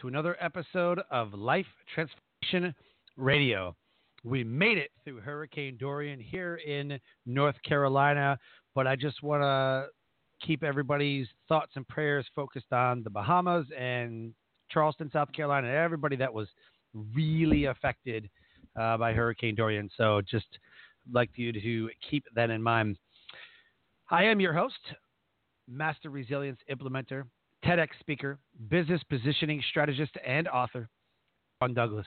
to another episode of Life Transformation Radio. We made it through Hurricane Dorian here in North Carolina, but I just want to keep everybody's thoughts and prayers focused on the Bahamas and Charleston, South Carolina, everybody that was really affected uh, by Hurricane Dorian. So just like you to keep that in mind. I am your host, Master Resilience Implementer, TEDx speaker, business positioning strategist, and author, Sean Douglas.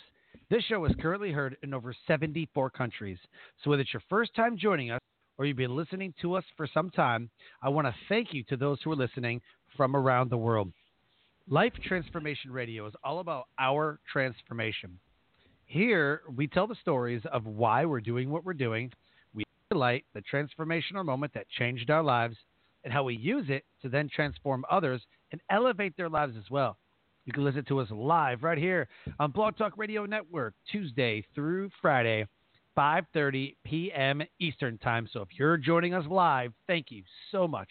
This show is currently heard in over 74 countries. So whether it's your first time joining us or you've been listening to us for some time, I want to thank you to those who are listening from around the world. Life Transformation Radio is all about our transformation. Here, we tell the stories of why we're doing what we're doing. We highlight the transformational moment that changed our lives and how we use it to then transform others and elevate their lives as well. You can listen to us live right here on Blog Talk Radio Network, Tuesday through Friday, 5:30 p.m. Eastern Time. So if you're joining us live, thank you so much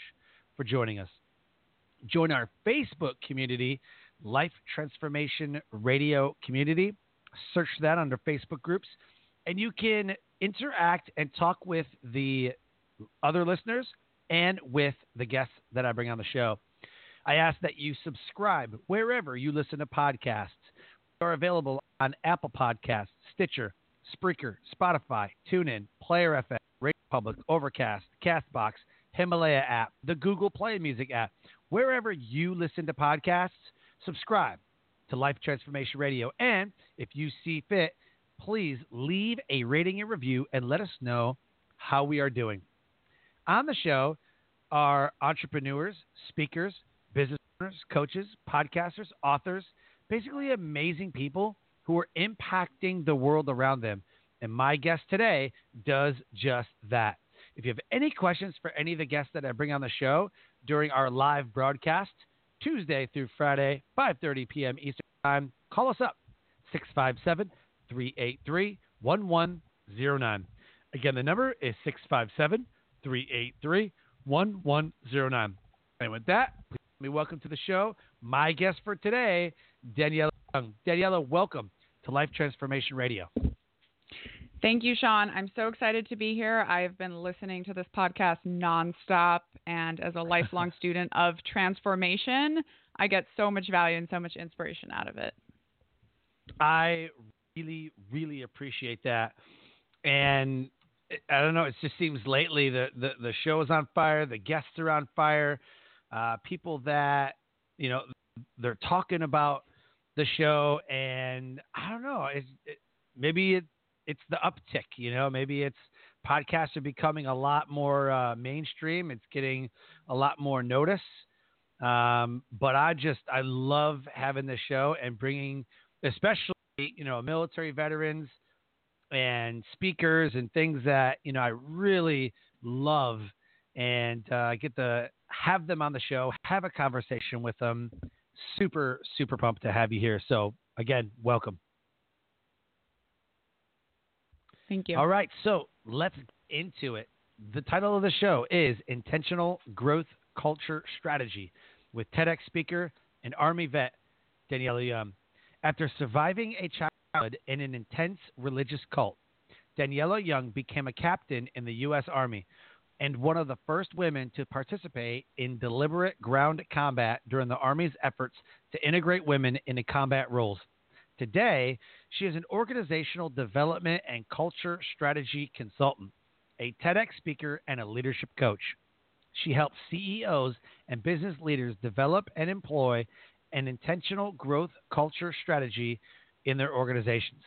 for joining us. Join our Facebook community, Life Transformation Radio Community. Search that under Facebook groups, and you can interact and talk with the other listeners and with the guests that I bring on the show. I ask that you subscribe wherever you listen to podcasts. We are available on Apple Podcasts, Stitcher, Spreaker, Spotify, TuneIn, Player FM, Radio Public, Overcast, Castbox, Himalaya app, the Google Play Music app. Wherever you listen to podcasts, subscribe to Life Transformation Radio. And if you see fit, please leave a rating and review and let us know how we are doing. On the show are entrepreneurs, speakers, coaches, podcasters, authors, basically amazing people who are impacting the world around them. And my guest today does just that. If you have any questions for any of the guests that I bring on the show during our live broadcast, Tuesday through Friday, 5:30 p.m. Eastern Time, call us up 657-383-1109. Again, the number is 657-383-1109. And with that, please me welcome to the show my guest for today, Daniella Young. Daniella, welcome to Life Transformation Radio. Thank you, Sean. I'm so excited to be here. I've been listening to this podcast nonstop, and as a lifelong student of transformation, I get so much value and so much inspiration out of it. I really, really appreciate that. And I don't know, it just seems lately the, the, the show is on fire, the guests are on fire uh, people that you know they're talking about the show, and I don't know, it, maybe it, it's the uptick. You know, maybe it's podcasts are becoming a lot more uh, mainstream. It's getting a lot more notice. Um, but I just I love having the show and bringing, especially you know, military veterans and speakers and things that you know I really love and uh, get the have them on the show, have a conversation with them. Super, super pumped to have you here. So, again, welcome. Thank you. All right, so let's get into it. The title of the show is Intentional Growth Culture Strategy with TEDx speaker and Army vet Daniella Young. After surviving a childhood in an intense religious cult, Daniela Young became a captain in the U.S. Army, and one of the first women to participate in deliberate ground combat during the Army's efforts to integrate women into combat roles. Today, she is an organizational development and culture strategy consultant, a TEDx speaker, and a leadership coach. She helps CEOs and business leaders develop and employ an intentional growth culture strategy in their organizations.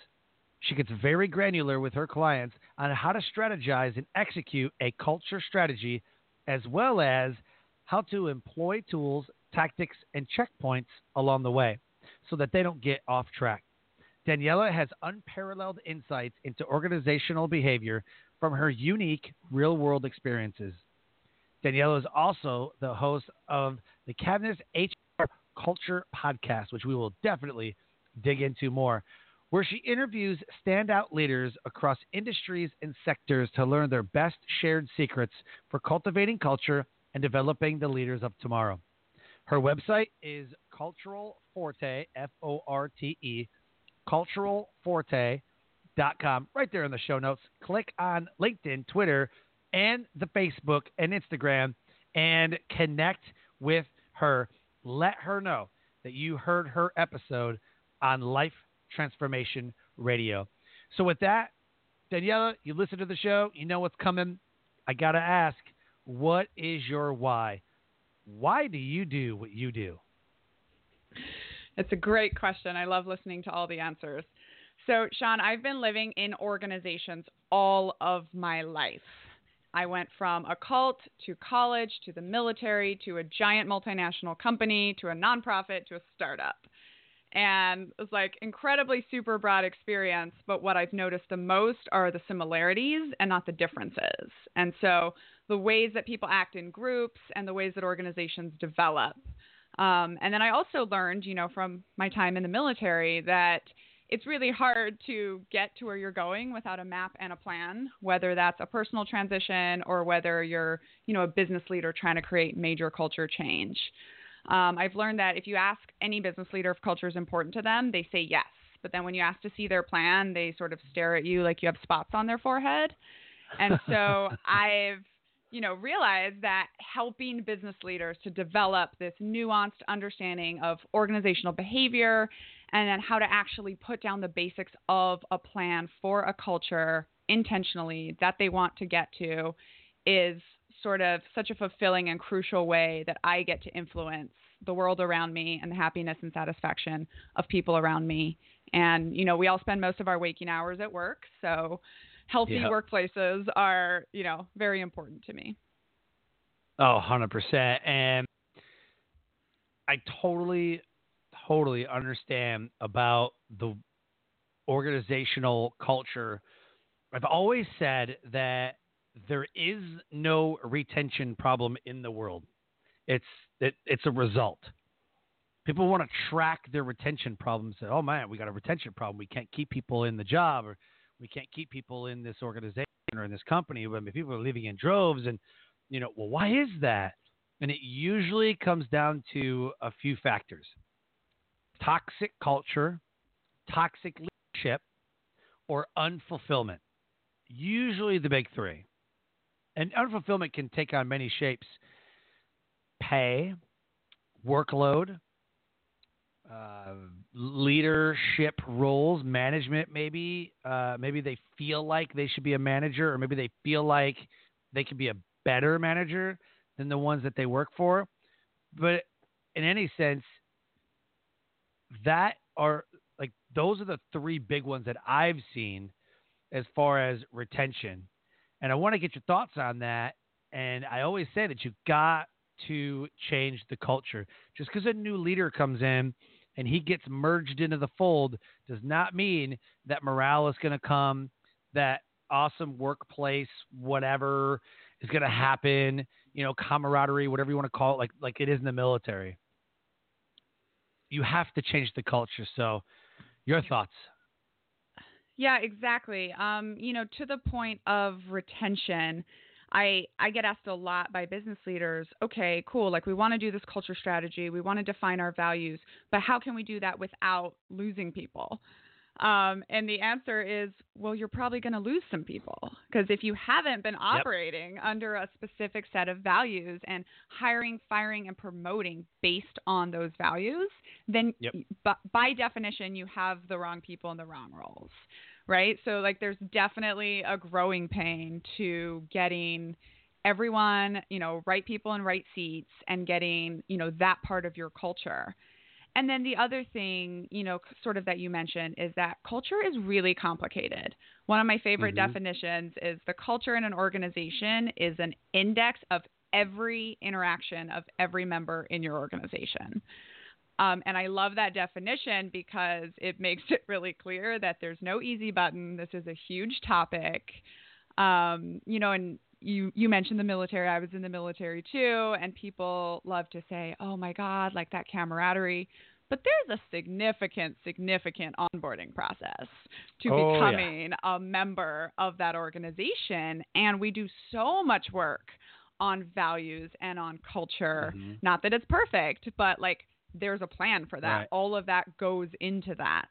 She gets very granular with her clients on how to strategize and execute a culture strategy, as well as how to employ tools, tactics, and checkpoints along the way. so that they don't get off track. Daniella has unparalleled insights into organizational behavior from her unique real world experiences. Daniella is also the host of the Cabinets HR Culture podcast, which we will definitely dig into more, where she interviews standout leaders across industries and sectors to learn their best shared secrets for cultivating culture and developing the leaders of tomorrow. Her website is Cultural Forte, F O R T E, culturalforte.com. Right there in the show notes. Click on LinkedIn, Twitter, and the Facebook and Instagram and connect with her. Let her know that you heard her episode on Life Transformation Radio. So, with that, Daniella, you listen to the show, you know what's coming. I got to ask, what is your why? Why do you do what you do? It's a great question. I love listening to all the answers. So, Sean, I've been living in organizations all of my life. I went from a cult to college to the military to a giant multinational company to a nonprofit to a startup. And it was like incredibly super broad experience, but what I've noticed the most are the similarities and not the differences. And so the ways that people act in groups and the ways that organizations develop. Um, and then I also learned, you know, from my time in the military that it's really hard to get to where you're going without a map and a plan, whether that's a personal transition or whether you're, you know, a business leader trying to create major culture change. Um, I've learned that if you ask any business leader if culture is important to them, they say yes. But then when you ask to see their plan, they sort of stare at you like you have spots on their forehead. And so I've, you know, realized that helping business leaders to develop this nuanced understanding of organizational behavior and then how to actually put down the basics of a plan for a culture intentionally that they want to get to is sort of such a fulfilling and crucial way that I get to influence the world around me and the happiness and satisfaction of people around me. And, you know, we all spend most of our waking hours at work. So healthy yep. workplaces are, you know, very important to me. Oh, 100%. And I totally, totally understand about the organizational culture. I've always said that there is no retention problem in the world. It's it, it's a result. People want to track their retention problems. Say, oh man, we got a retention problem. We can't keep people in the job, or we can't keep people in this organization or in this company. I mean, people are leaving in droves, and you know, well, why is that? And it usually comes down to a few factors: toxic culture, toxic leadership, or unfulfillment. Usually the big three. And unfulfillment can take on many shapes pay, workload, uh, leadership roles, management, maybe. Uh, maybe they feel like they should be a manager, or maybe they feel like they could be a better manager than the ones that they work for. But in any sense, that are like those are the three big ones that I've seen as far as retention. And I want to get your thoughts on that. And I always say that you've got to change the culture. Just because a new leader comes in and he gets merged into the fold does not mean that morale is going to come, that awesome workplace, whatever is going to happen, you know, camaraderie, whatever you want to call it, like like it is in the military. You have to change the culture. So, your thoughts? Yeah, exactly. Um, you know, to the point of retention, I I get asked a lot by business leaders, okay, cool, like we want to do this culture strategy, we want to define our values, but how can we do that without losing people? Um, and the answer is, well, you're probably going to lose some people because if you haven't been operating yep. under a specific set of values and hiring, firing, and promoting based on those values, then yep. b- by definition, you have the wrong people in the wrong roles right? So like there's definitely a growing pain to getting everyone, you know, right people in right seats and getting, you know, that part of your culture. And then the other thing, you know, sort of that you mentioned is that culture is really complicated. One of my favorite mm-hmm. definitions is the culture in an organization is an index of every interaction of every member in your organization. Um, and I love that definition because it makes it really clear that there's no easy button. This is a huge topic. Um, you know, and you you mentioned the military. I was in the military too, and people love to say, "Oh my God, like that camaraderie." But there's a significant, significant onboarding process to Oh, yeah. becoming a member of that organization, and we do so much work on values and on culture. Mhm. Not that it's perfect, but like there's a plan for that. Right. All of that goes into that,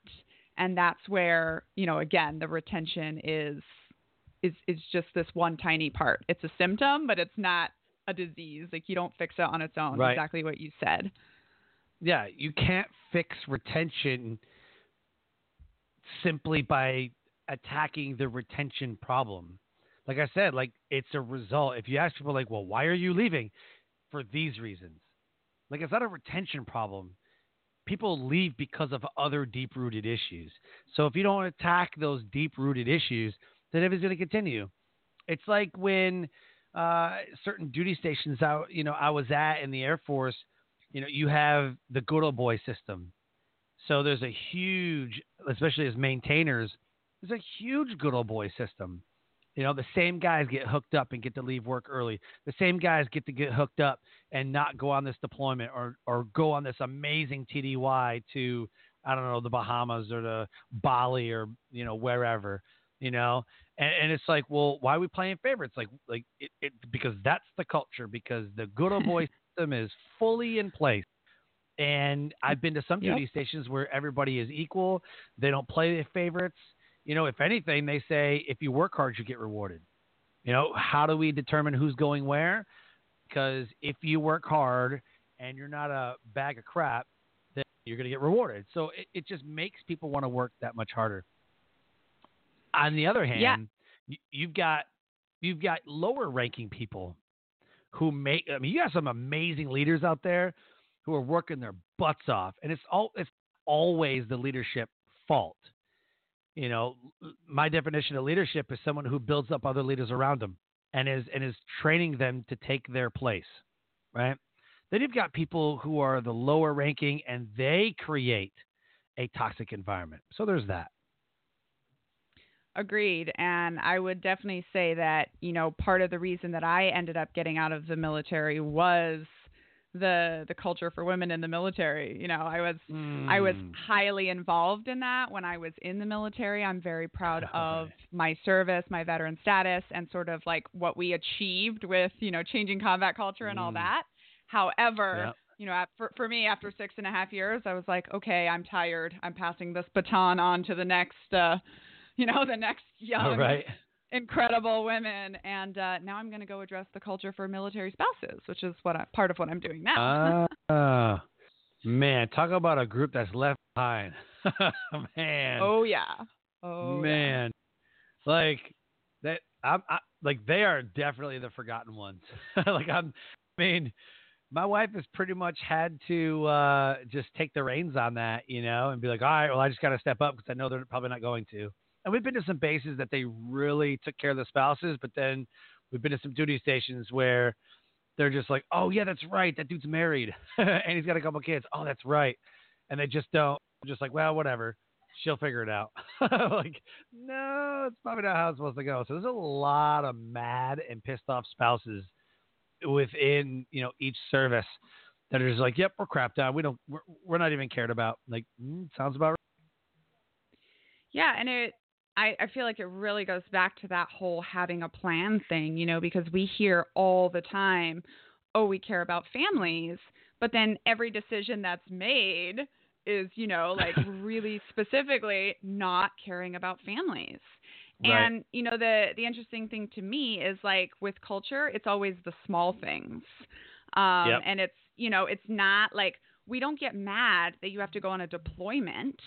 and that's where you know again the retention is is is just this one tiny part. It's a symptom, but it's not a disease. Like you don't fix it on its own. Right. Exactly what you said. yeah, you can't fix retention simply by attacking the retention problem. Like I said, like it's a result. If you ask people like, "Well, why are you leaving?" for these reasons. Like it's not a retention problem. People leave because of other deep-rooted issues. So if you don't attack those deep-rooted issues, then everything's going to continue. It's like when uh, certain duty stations out, you know, I was at in the Air Force, you know, you have the good old boy system. So there's a huge, especially as maintainers, there's a huge good old boy system. You know, the same guys get hooked up and get to leave work early. The same guys get to get hooked up and not go on this deployment or or go on this amazing TDY to I don't know the Bahamas or the Bali or you know wherever. You know, and, and it's like, well, why are we playing favorites? Like, like it, it because that's the culture. Because the good old boy system is fully in place. And I've been to some Yep. duty stations where everybody is equal. They don't play favorites. You know, if anything, they say if you work hard, you get rewarded. You know, how do we determine who's going where? Because if you work hard and you're not a bag of crap, then you're going to get rewarded. So it, it just makes people want to work that much harder. On the other hand, Yeah. you, you've got you've got lower ranking people who make. I mean, you got some amazing leaders out there who are working their butts off, and it's all it's always the leadership fault. You know, my definition of leadership is someone who builds up other leaders around them and is and is training them to take their place, right? Then you've got people who are the lower ranking and they create a toxic environment. So there's that. Agreed. And I would definitely say that, you know, part of the reason that I ended up getting out of the military was the the culture for women in the military. You know, I was I was Mm. highly involved in that when I was in the military. I'm very proud of my service, my veteran status, and sort of like what we achieved with, you know, changing combat culture and all Mm. that. However, Yep. you know, for, for me, after six and a half years, I was like, okay, I'm tired. I'm passing this baton on to the next, uh, you know, the next young, right. Incredible women. And uh, now I'm going to go address the culture for military spouses, which is what I, part of what I'm doing now. Ah, man, talk about a group that's left behind. man. oh yeah. Oh yeah. man. Like that I'm I, like they are definitely the forgotten ones. like I'm I mean, my wife has pretty much had to uh just take the reins on that, you know, and be like, "All right, well, I just got to step up because I know they're probably not going to." And we've been to some bases that they really took care of the spouses, but then we've been to some duty stations where they're just like, "Oh yeah, that's right. That dude's married and he's got a couple kids. Oh, that's right." And they just don't just like, "Well, whatever. She'll figure it out." like, no, it's probably not how it's supposed to go. So there's a lot of mad and pissed off spouses within, you know, each service that are just like, "Yep, we're crapped out. We don't we're, we're not even cared about." Like, mm, sounds about right. Yeah, and it I, I feel like it really goes back to that whole having a plan thing, you know, because we hear all the time, oh, we care about families, but then every decision that's made is, you know, like really specifically not caring about families. Right. And you know the the interesting thing to me is like with culture, it's always the small things, um, Yep. and it's you know it's not like we don't get mad that you have to go on a deployment.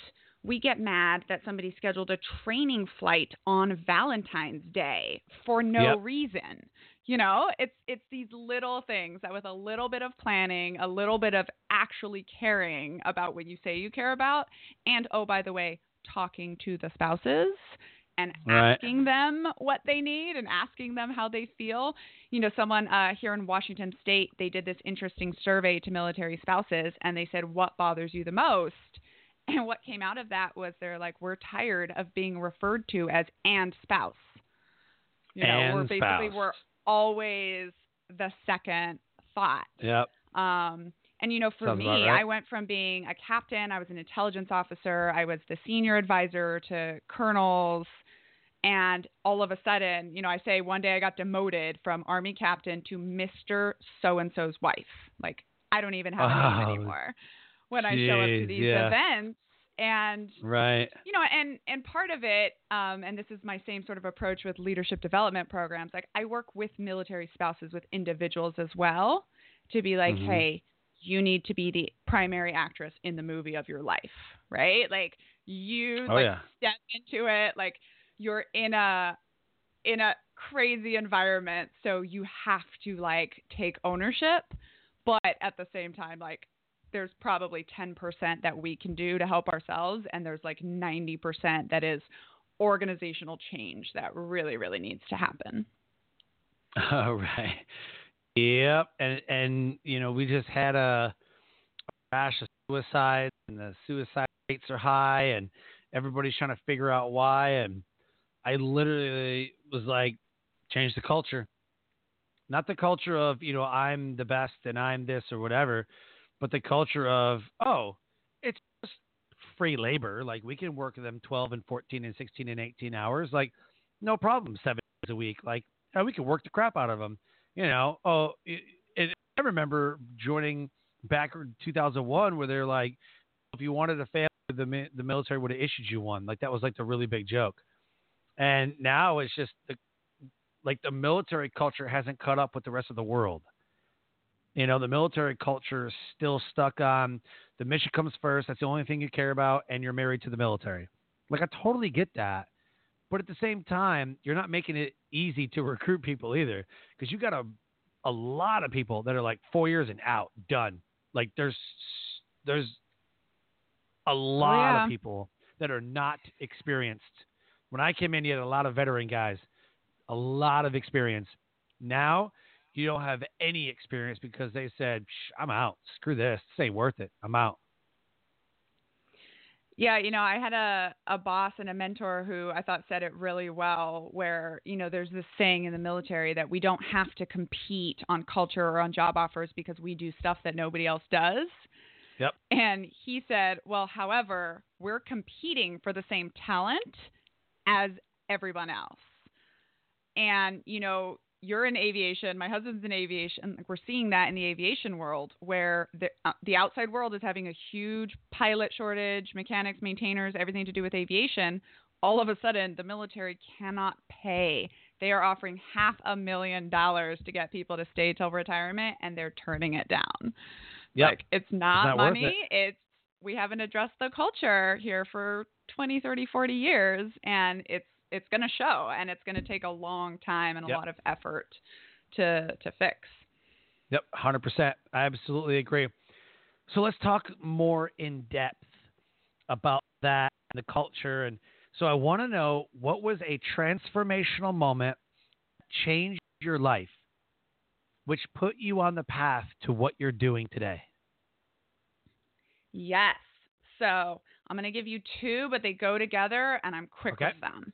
We get mad that somebody scheduled a training flight on Valentine's Day for no Yep. reason. You know, it's it's these little things that with a little bit of planning, a little bit of actually caring about what you say you care about, and oh by the way, talking to the spouses and Right. asking them what they need and asking them how they feel. You know, someone uh, here in Washington State, they did this interesting survey to military spouses, and they said, "What bothers you the most?" And what came out of that was they're like, "We're tired of being referred to as and spouse." You know, we're basically spouse. we're always the second thought. Yep. Um, and you know, for Sounds me, right. I went from being a captain, I was an intelligence officer, I was the senior advisor to colonels, and all of a sudden, you know, I say one day I got demoted from army captain to Mister So and So's wife. Like I don't even have a name Oh, anymore when I show up to these yeah. events, and Right. you know and and part of it um, and this is my same sort of approach with leadership development programs like i work with military spouses with individuals as well to be like Mhm. hey you need to be the primary actress in the movie of your life right like you Oh like yeah. step into it like you're in a in a crazy environment so you have to like take ownership but at the same time like there's probably 10% that we can do to help ourselves and there's like 90% that is organizational change that really really needs to happen All right. Yep. And and you know we just had a rash of suicides and the suicide rates are high and everybody's trying to figure out why and I literally was like change the culture. Not the culture of, you know, I'm the best and I'm this or whatever, but the culture of, oh, it's just free labor. Like we can work them 12 and 14 and 16 and 18 hours. Like no problem, seven days a week. Like we can work the crap out of them. You know, oh, it, it, I remember joining back in 2001 where they're like, if you wanted a family, the the military would have issued you one. Like that was like the really big joke. And now it's just the, like the military culture hasn't caught up with the rest of the world. You know, the military culture is still stuck on the mission comes first. That's the only thing you care about, and you're married to the military. Like I totally get that, but at the same time, you're not making it easy to recruit people either, because you got a a lot of people that are like four years and out, done. Like there's there's a oh, lot yeah. of people that are not experienced. When I came in, you had a lot of veteran guys, a lot of experience. Now you don't have any experience because they said, Shh, "I'm out. Screw this. This ain't worth it. I'm out." Yeah, you know, I had a, a boss and a mentor who I thought said it really well, where, you know, there's this saying in the military that we don't have to compete on culture or on job offers because we do stuff that nobody else does. Yep. And he said, well, however, we're competing for the same talent as everyone else. And, you know, you're in aviation, my husband's in aviation. Like, We're seeing that in the aviation world where the, uh, the outside world is having a huge pilot shortage, mechanics, maintainers, everything to do with aviation. All of a sudden, the military cannot pay. They are offering half a million dollars to get people to stay till retirement, and they're turning it down. Yep. Like, it's not, not worth money. It's we haven't addressed the culture here for 20, 30, 40 years, and it's it's going to show, and it's going to take a long time and a Yep. lot of effort to to fix. Yep, hundred percent. I absolutely agree. So let's talk more in depth about that and the culture. And so I want to know what was a transformational moment that changed your life, which put you on the path to what you're doing today. Yes. So I'm going to give you two, but they go together, and I'm quick Okay. with them.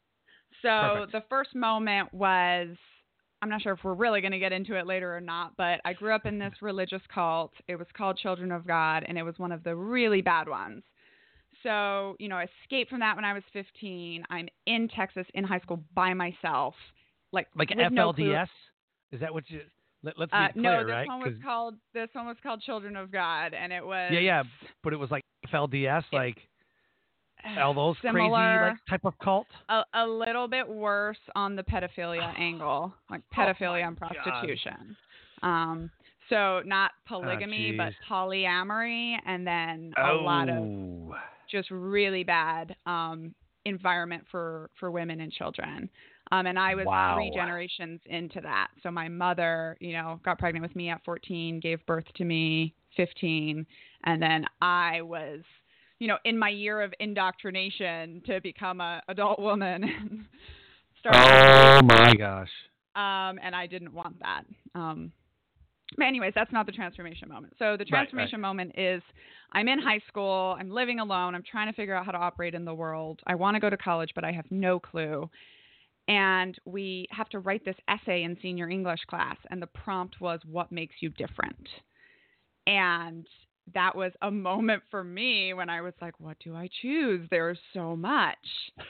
So Perfect. the first moment was I'm not sure if we're really going to get into it later or not, but I grew up in this religious cult. It was called Children of God, and it was one of the really bad ones. So, you know, I escaped from that when I was 15. I'm in Texas in high school by myself. Like, Like with no FLDS? Is that what you? Let, let's be Uh, clear, no, this right? one was called this one was called Children of God, and it was yeah, yeah, but it was like FLDS, It- like all those crazy like type of cult. a, a little bit worse on the pedophilia angle, like Oh pedophilia my and prostitution. Um, so not polygamy, but polyamory, and then a lot of Oh. just really bad um, environment for for women and children. Um, and I was Wow. three generations into that. So my mother, you know, got pregnant with me at 14, gave birth to me 15, and then I was you know, in my year of indoctrination to become a adult woman. oh my gosh. Um, and I didn't want that. Um, but anyways, that's not the transformation moment. So the transformation right, right. moment is I'm in high school, I'm living alone, I'm trying to figure out how to operate in the world. I want to go to college, but I have no clue. And we have to write this essay in senior English class, and the prompt was, What makes you different? And that was a moment for me when I was like, What do I choose? There's so much.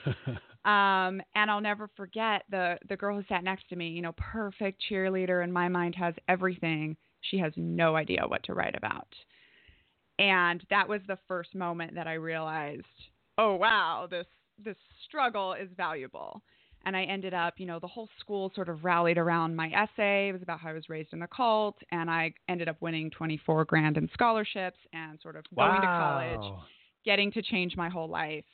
Um, and I'll never forget the the girl who sat next to me. You know, perfect cheerleader in my mind has everything. She has no idea what to write about. And that was the first moment that I realized, oh wow, this this struggle is valuable. And I ended up, you know, the whole school sort of rallied around my essay. It was about how I was raised in the cult, and I ended up winning 24 grand in scholarships and sort of wow. going to college, getting to change my whole life.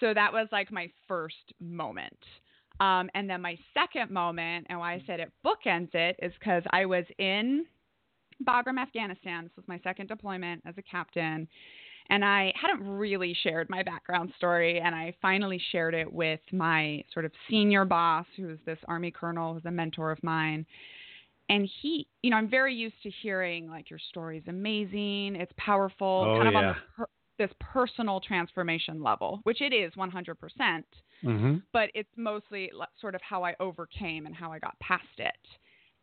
So that was like my first moment. Um, and then my second moment, and why I said it bookends it, is because I was in Bagram, Afghanistan. This was my second deployment as a captain. And I hadn't really shared my background story, and I finally shared it with my sort of senior boss, who was this Army colonel, who's a mentor of mine. And he, you know, I'm very used to hearing like your story is amazing, it's powerful, oh, kind of yeah. on per- this personal transformation level, which it is 100%, percent mm-hmm. but it's mostly sort of how I overcame and how I got past it.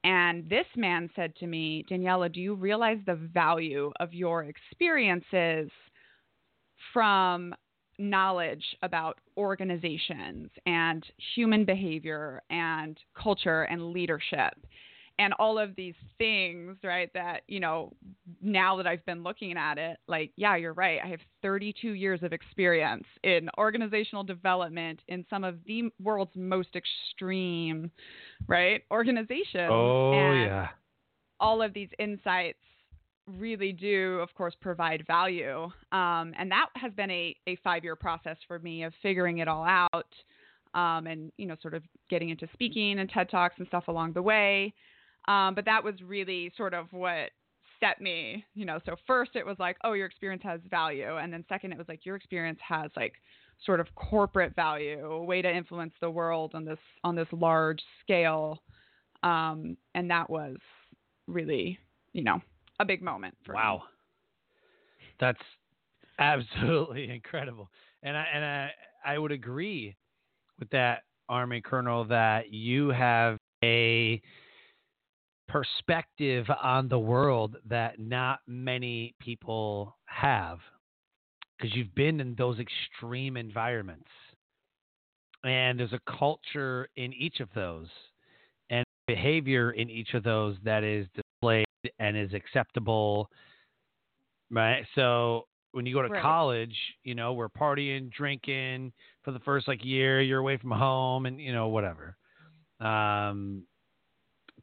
And this man said to me, Daniella, do you realize the value of your experiences from knowledge about organizations and human behavior and culture and leadership? and all of these things, right? That, you know, now that I've been looking at it, like, yeah, you're right. I have 32 years of experience in organizational development in some of the world's most extreme, right? Organizations. Oh, and yeah. All of these insights really do, of course, provide value. Um, and that has been a, a five year process for me of figuring it all out. Um, and you know, sort of getting into speaking and TED talks and stuff along the way. Um, but that was really sort of what set me, you know. So first it was like, oh, your experience has value, and then second it was like your experience has like sort of corporate value, a way to influence the world on this on this large scale. Um, and that was really, you know, a big moment for wow. me. Wow. That's absolutely incredible. And I and I I would agree with that army colonel that you have a perspective on the world that not many people have because you've been in those extreme environments. And there's a culture in each of those and behavior in each of those that is and is acceptable. Right. So when you go to right. college, you know, we're partying, drinking for the first like year, you're away from home and, you know, whatever. Um,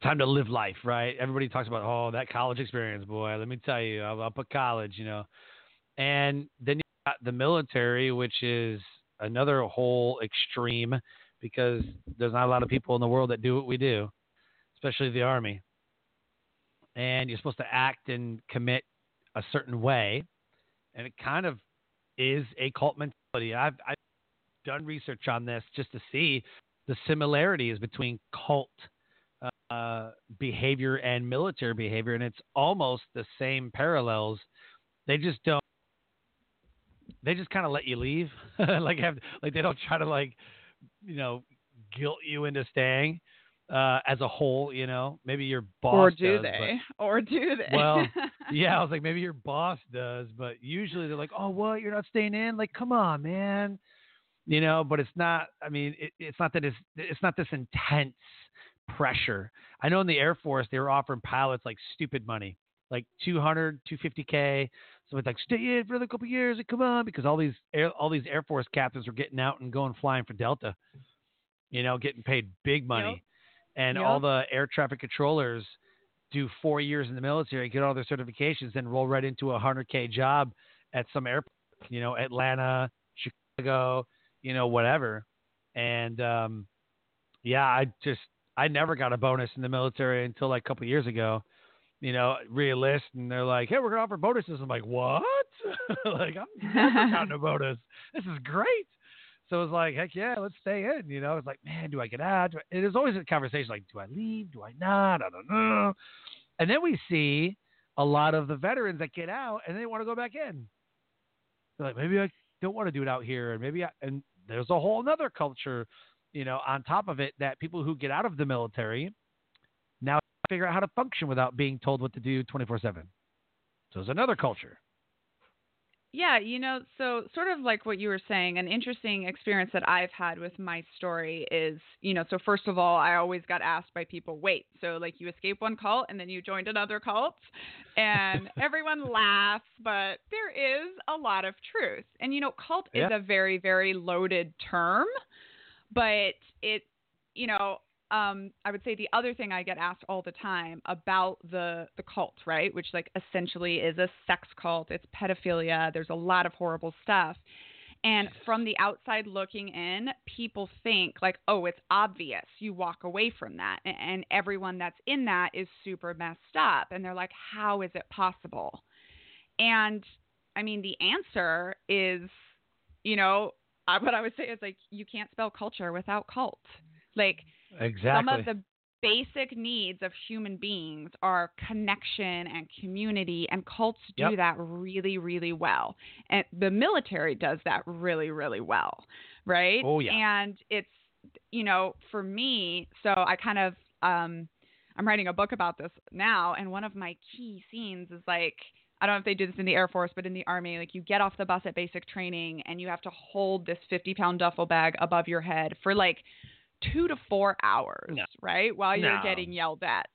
time to live life, right? Everybody talks about, oh, that college experience, boy. Let me tell you, I'm up at college, you know. And then you got the military, which is another whole extreme because there's not a lot of people in the world that do what we do, especially the army. And you're supposed to act and commit a certain way, and it kind of is a cult mentality. I've, I've done research on this just to see the similarities between cult uh, behavior and military behavior, and it's almost the same parallels. They just don't. They just kind of let you leave, like have like they don't try to like, you know, guilt you into staying. Uh, as a whole, you know, maybe your boss or do does, they, or do they? well, yeah, I was like, maybe your boss does, but usually they're like, oh, what? You're not staying in? Like, come on, man, you know. But it's not. I mean, it, it's not that it's it's not this intense pressure. I know in the Air Force they were offering pilots like stupid money, like 200, 250k. So it's like stay in for another couple years and come on because all these air, all these Air Force captains were getting out and going flying for Delta. You know, getting paid big money. And yep. all the air traffic controllers do four years in the military, get all their certifications, then roll right into a hundred k job at some airport. You know, Atlanta, Chicago, you know, whatever. And um, yeah, I just I never got a bonus in the military until like a couple years ago, you know, realist, and they're like, "Hey, we're gonna offer bonuses." I'm like, "What? like, I'm never gotten a bonus. This is great." So it's like, heck yeah, let's stay in. You know, it's like, man, do I get out? I? It is always a conversation like, do I leave? Do I not? I don't know. And then we see a lot of the veterans that get out and they want to go back in. They're like, maybe I don't want to do it out here, and maybe I, and there's a whole other culture, you know, on top of it that people who get out of the military now figure out how to function without being told what to do 24 7. So it's another culture. Yeah, you know, so sort of like what you were saying, an interesting experience that I've had with my story is, you know, so first of all, I always got asked by people, wait, so like you escaped one cult and then you joined another cult, and everyone laughs, but there is a lot of truth. And, you know, cult Yeah. is a very, very loaded term, but it, you know, um, I would say the other thing I get asked all the time about the the cult, right, which like essentially is a sex cult. It's pedophilia. There's a lot of horrible stuff. And from the outside looking in, people think like, oh, it's obvious. You walk away from that, and everyone that's in that is super messed up. And they're like, how is it possible? And I mean, the answer is, you know, I- what I would say is like, you can't spell culture without cult. Like Exactly. some of the basic needs of human beings are connection and community and cults do Yep. that really really well and the military does that really really well right Oh, yeah. and it's you know for me so i kind of um i'm writing a book about this now and one of my key scenes is like I don't know if they do this in the Air Force, but in the Army, like you get off the bus at basic training and you have to hold this 50 pound duffel bag above your head for like two to four hours, No. right? While you're No. getting yelled at.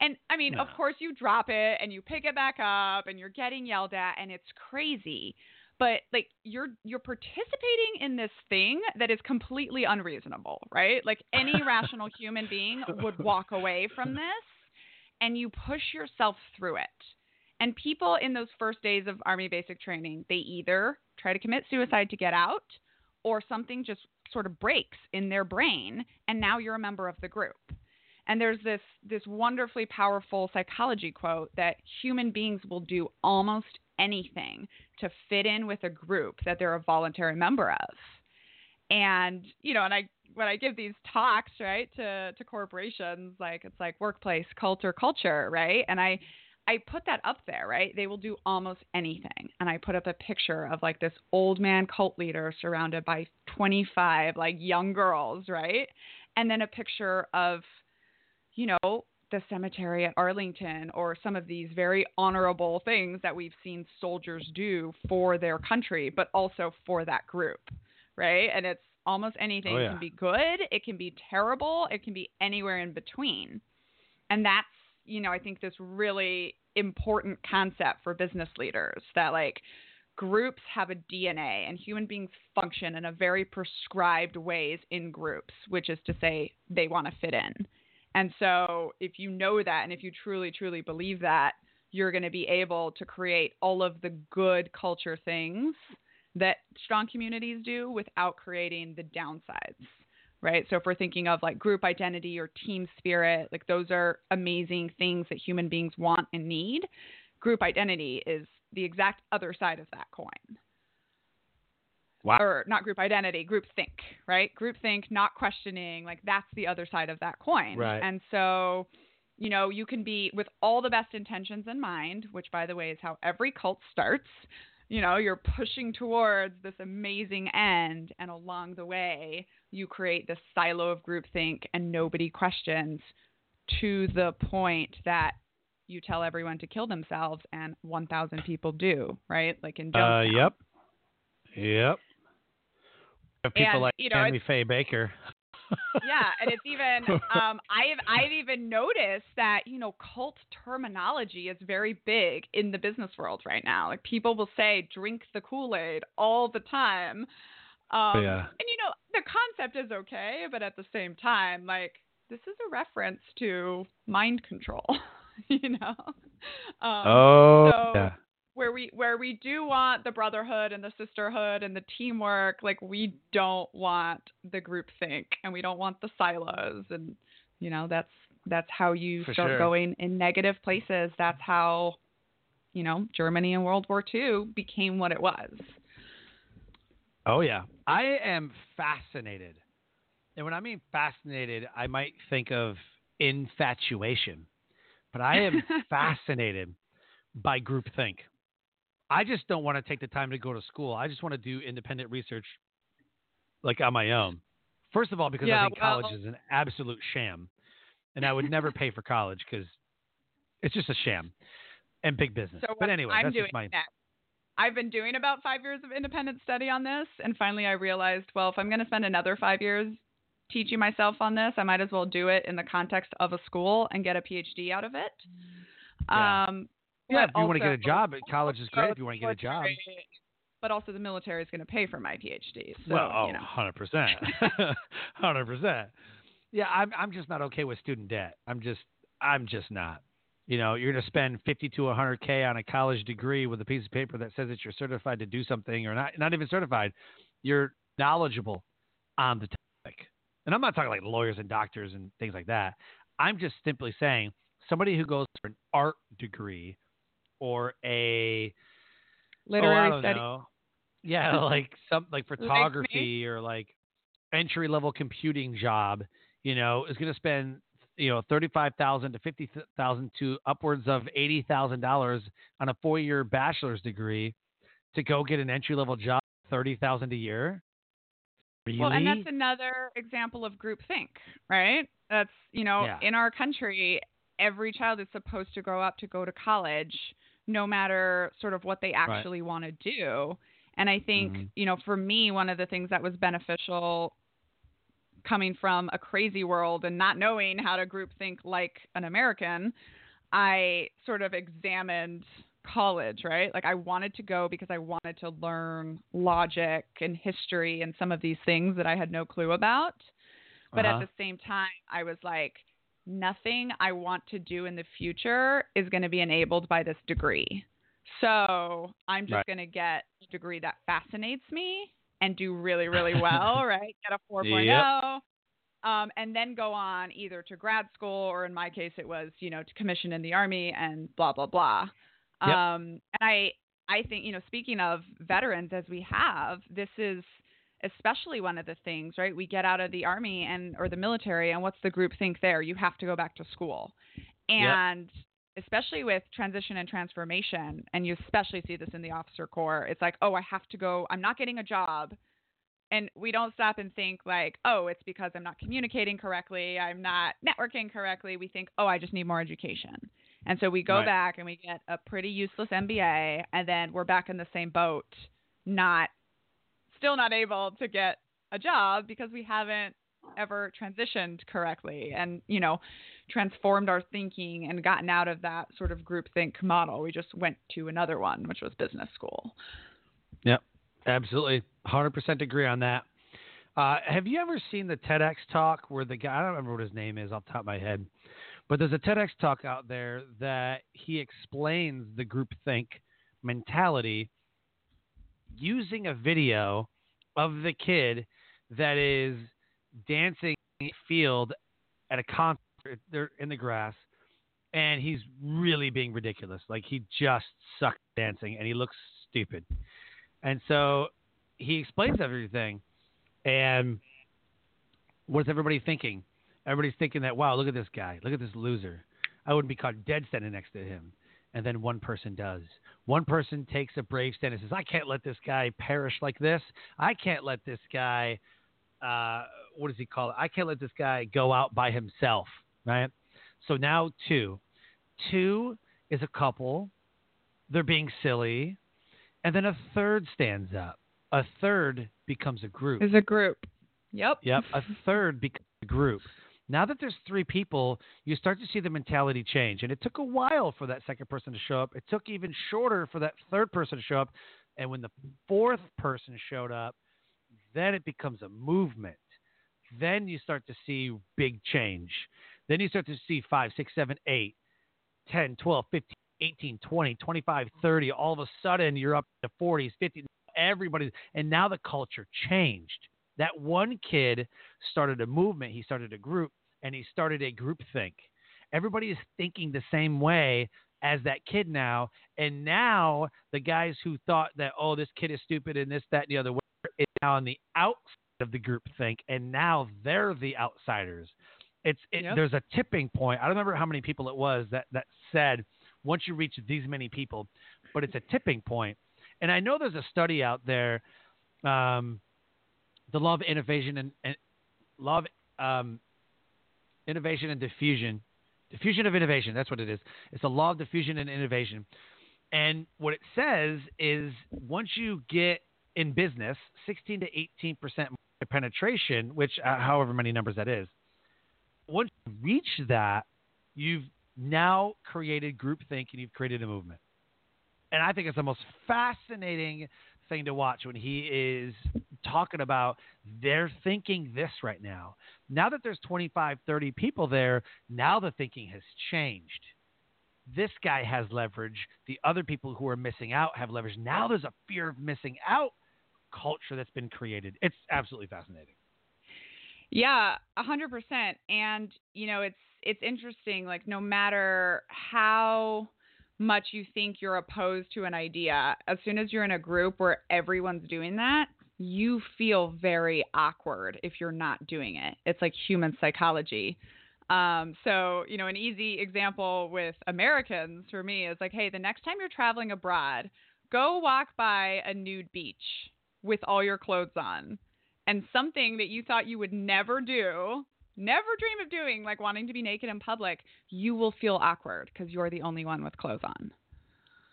And I mean, of course, you drop it and you pick it back up and you're getting yelled at and it's crazy. But like you're you're participating in this thing that is completely unreasonable, right? Like any rational human being would walk away from this and you push yourself through it. And people in those first days of Army basic training, they either try to commit suicide to get out or something just sort of breaks in their brain and now you're a member of the group. And there's this this wonderfully powerful psychology quote that human beings will do almost anything to fit in with a group that they're a voluntary member of. And you know, and I when I give these talks, right, to to corporations, like it's like workplace culture, culture, right? And I I put that up there, right? They will do almost anything. And I put up a picture of like this old man cult leader surrounded by 25 like young girls, right? And then a picture of you know, the cemetery at Arlington or some of these very honorable things that we've seen soldiers do for their country, but also for that group, right? And it's almost anything. Oh, It can be good, it can be terrible, it can be anywhere in between. And that's, you know, I think this really important concept for business leaders that like groups have a DNA and human beings function in a very prescribed ways in groups, which is to say they want to fit in. And so, if you know that and if you truly, truly believe that, you're going to be able to create all of the good culture things that strong communities do without creating the downsides, right? So, if we're thinking of like group identity or team spirit, like those are amazing things that human beings want and need. Group identity is the exact other side of that coin Wow. or not group identity, group think, right? Group think, not questioning, like that's the other side of that coin. Right. And so, you know, you can be with all the best intentions in mind, which by the way is how every cult starts. You know, you're pushing towards this amazing end, and along the way, you create this silo of groupthink and nobody questions to the point that you tell everyone to kill themselves and 1,000 people do, right? Like in Uh, yep. Yep. People And, like you know, Tammy Faye Bakker. yeah, and it's even um, I've I've even noticed that you know cult terminology is very big in the business world right now. Like people will say "drink the Kool Aid" all the time. Um, Yeah. And you know the concept is okay, but at the same time, like this is a reference to mind control. you know. Um, oh, so- yeah. where we where we do want the brotherhood and the sisterhood and the teamwork like we don't want the group think and we don't want the silos and you know that's That's how you For start sure. going in negative places. That's how, you know, Germany in World War II became what it was. Oh yeah, I am fascinated, and when I mean fascinated, I might think of infatuation, but I am fascinated by groupthink. I just don't want to take the time to go to school. I just want to do independent research, like on my own. First of all, because Yeah, I think college is an absolute sham, and I would never pay for college because it's just a sham and big business. So but anyway, I'm that's doing just my next. I've been doing about five years of independent study on this, and finally I realized, well, if I'm going to spend another five years teaching myself on this, I might as well do it in the context of a school and get a PhD out of it. Yeah. Um, yeah. If you want to get a job, college is great. If you want to get a job. But also the military is going to pay for my PhD. So, well, oh, you know. 100%. 100%. Yeah, I'm I'm just not okay with student debt. I'm just I'm just not. You know, you're going to spend 50 to 100k on a college degree with a piece of paper that says that you're certified to do something or not not even certified. You're knowledgeable on the topic. And I'm not talking like lawyers and doctors and things like that. I'm just simply saying somebody who goes for an art degree or a literary oh, I don't study. know. Yeah, like some like photography or like entry level computing job, you know, is going to spend you know thirty five thousand to fifty thousand to upwards of eighty thousand dollars on a four year bachelor's degree to go get an entry level job, thirty thousand a year. Really? Well, and that's another example of groupthink, right? That's, you know, Yeah. in our country, every child is supposed to grow up to go to college, no matter sort of what they actually want to do. And I think, Mhm. you know, for me, one of the things that was beneficial coming from a crazy world and not knowing how to group think like an American, I sort of examined college, right? Like I wanted to go because I wanted to learn logic and history and some of these things that I had no clue about. But Uh-huh. at the same time, I was like, nothing I want to do in the future is going to be enabled by this degree. So I'm just Right. going to get a degree that fascinates me and do really, really well, right? Get a 4.0. Yep. Um, and then go on either to grad school or in my case it was you know to commission in the army and blah blah blah Yep. um, and i i think you know speaking of veterans as we have this is especially one of the things right we get out of the army and or the military and what's the group think there you have to go back to school and especially with transition and transformation and you especially see this in the officer corps it's like oh i have to go i'm not getting a job. And we don't stop and think like oh it's because i'm not communicating correctly i'm not networking correctly. We think oh i just need more education. And so we go Right. back and we get a pretty useless mba and then we're back in the same boat not still not able to get a job because we haven't ever transitioned correctly. And you know transformed our thinking and gotten out of that sort of groupthink model we just went to another one which was business school Yep, absolutely, hundred percent agree on that. Uh, have you ever seen the TEDx talk where the guy I don't remember what his name is off the top of my head, but there's a TEDx talk out there that he explains the groupthink mentality using a video of the kid that is dancing field at a concert. They're in the grass, and he's really being ridiculous. Like he just sucked dancing, and he looks stupid. And so he explains everything. And what's everybody thinking? Everybody's thinking that, wow, look at this guy. Look at this loser. I wouldn't be caught dead standing next to him. And then one person does. One person takes a brave stand and says, I can't let this guy perish like this. I can't let this guy, uh, what does he call it? I can't let this guy go out by himself, right? So now two. Two is a couple. They're being silly. And then a third stands up. A third becomes a group. is a group yep Yep. A third becomes a group. Now that there's three people, you start to see the mentality change. And it took a while for that second person to show up. It took even shorter for that third person to show up. And when the fourth person showed up, then it becomes a movement. Then you start to see big change. Then you start to see 5, 6, 7, 8, 10, 12, 15, 18, 20, 25, 30. All of a sudden, you're up to 40s, 50s. Everybody. And now the culture changed. That one kid started a movement, he started a group, and he started a group think. Everybody is thinking the same way as that kid now. And now the guys who thought that, oh, this kid is stupid and this, that, and the other way is now on the outside of the group think, and now they're the outsiders. It's it, Yep. there's a tipping point. I don't remember how many people it was that that said once you reach these many people, but it's a tipping point. And I know there's a study out there, um, the law of innovation and, and law of um, innovation and diffusion, diffusion of innovation. That's what it is. It's the law of diffusion and innovation. And what it says is once you get in business, 16 to 18 percent penetration, which uh, however many numbers that is, reach that, you've now created groupthink and you've created a movement. And I think it's the most fascinating thing to watch when he is talking about they're thinking this right now. Now that there's 25, 30 people there, now the thinking has changed. This guy has leverage. The other people who are missing out have leverage. Now there's a fear of missing out culture that's been created. It's absolutely fascinating. Yeah, a hundred percent. And you know, it's it's interesting. Like, no matter how much you think you're opposed to an idea, as soon as you're in a group where everyone's doing that, you feel very awkward if you're not doing it. It's like human psychology. Um, so, you know, an easy example with Americans for me is like, hey, the next time you're traveling abroad, go walk by a nude beach with all your clothes on and something that you thought you would never do, never dream of doing, like wanting to be naked in public, you will feel awkward because you're the only one with clothes on.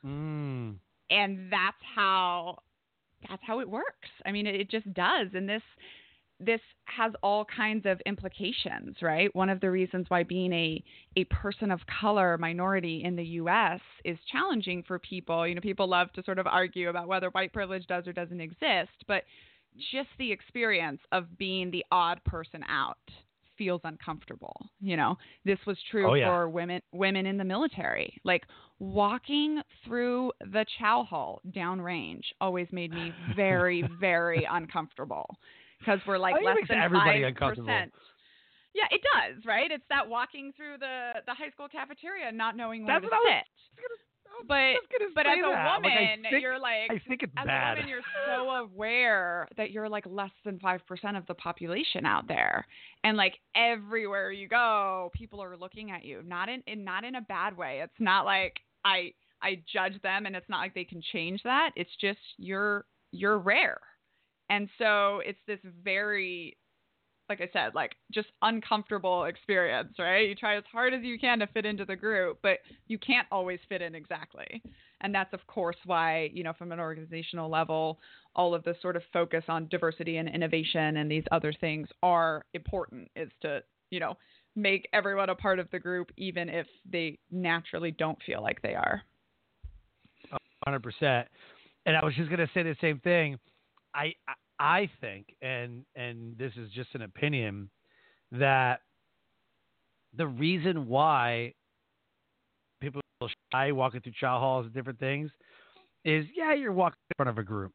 Mm. And that's how that's how it works. I mean, it, it just does. And this this has all kinds of implications, right? One of the reasons why being a a person of color minority in the US is challenging for people. You know, people love to sort of argue about whether white privilege does or doesn't exist, but just the experience of being the odd person out feels uncomfortable. You know, this was true Oh, yeah. for women women in the military. Like walking through the chow hall downrange always made me very, very uncomfortable because we're like I think it less than everybody five percent. Yeah, it does, right? It's that walking through the the high school cafeteria, and not knowing where That's to what I was sit. But but as a that. woman, Like, think, you're like I think it's as bad. a woman, you're so aware that you're like less than five percent of the population out there, and like everywhere you go, people are looking at you. Not in, in not in a bad way. It's not like I I judge them, and it's not like they can change that. It's just you're you're rare, and so it's this very like I said, like just uncomfortable experience, right? You try as hard as you can to fit into the group, but you can't always fit in exactly. And that's, of course, why, you know, from an organizational level, all of the sort of focus on diversity and innovation and these other things are important, is to, you know, make everyone a part of the group, even if they naturally don't feel like they are. hundred percent. And I was just gonna say the same thing. I I- think, and and this is just an opinion, that the reason why people are shy walking through chow halls and different things is yeah, you're walking in front of a group,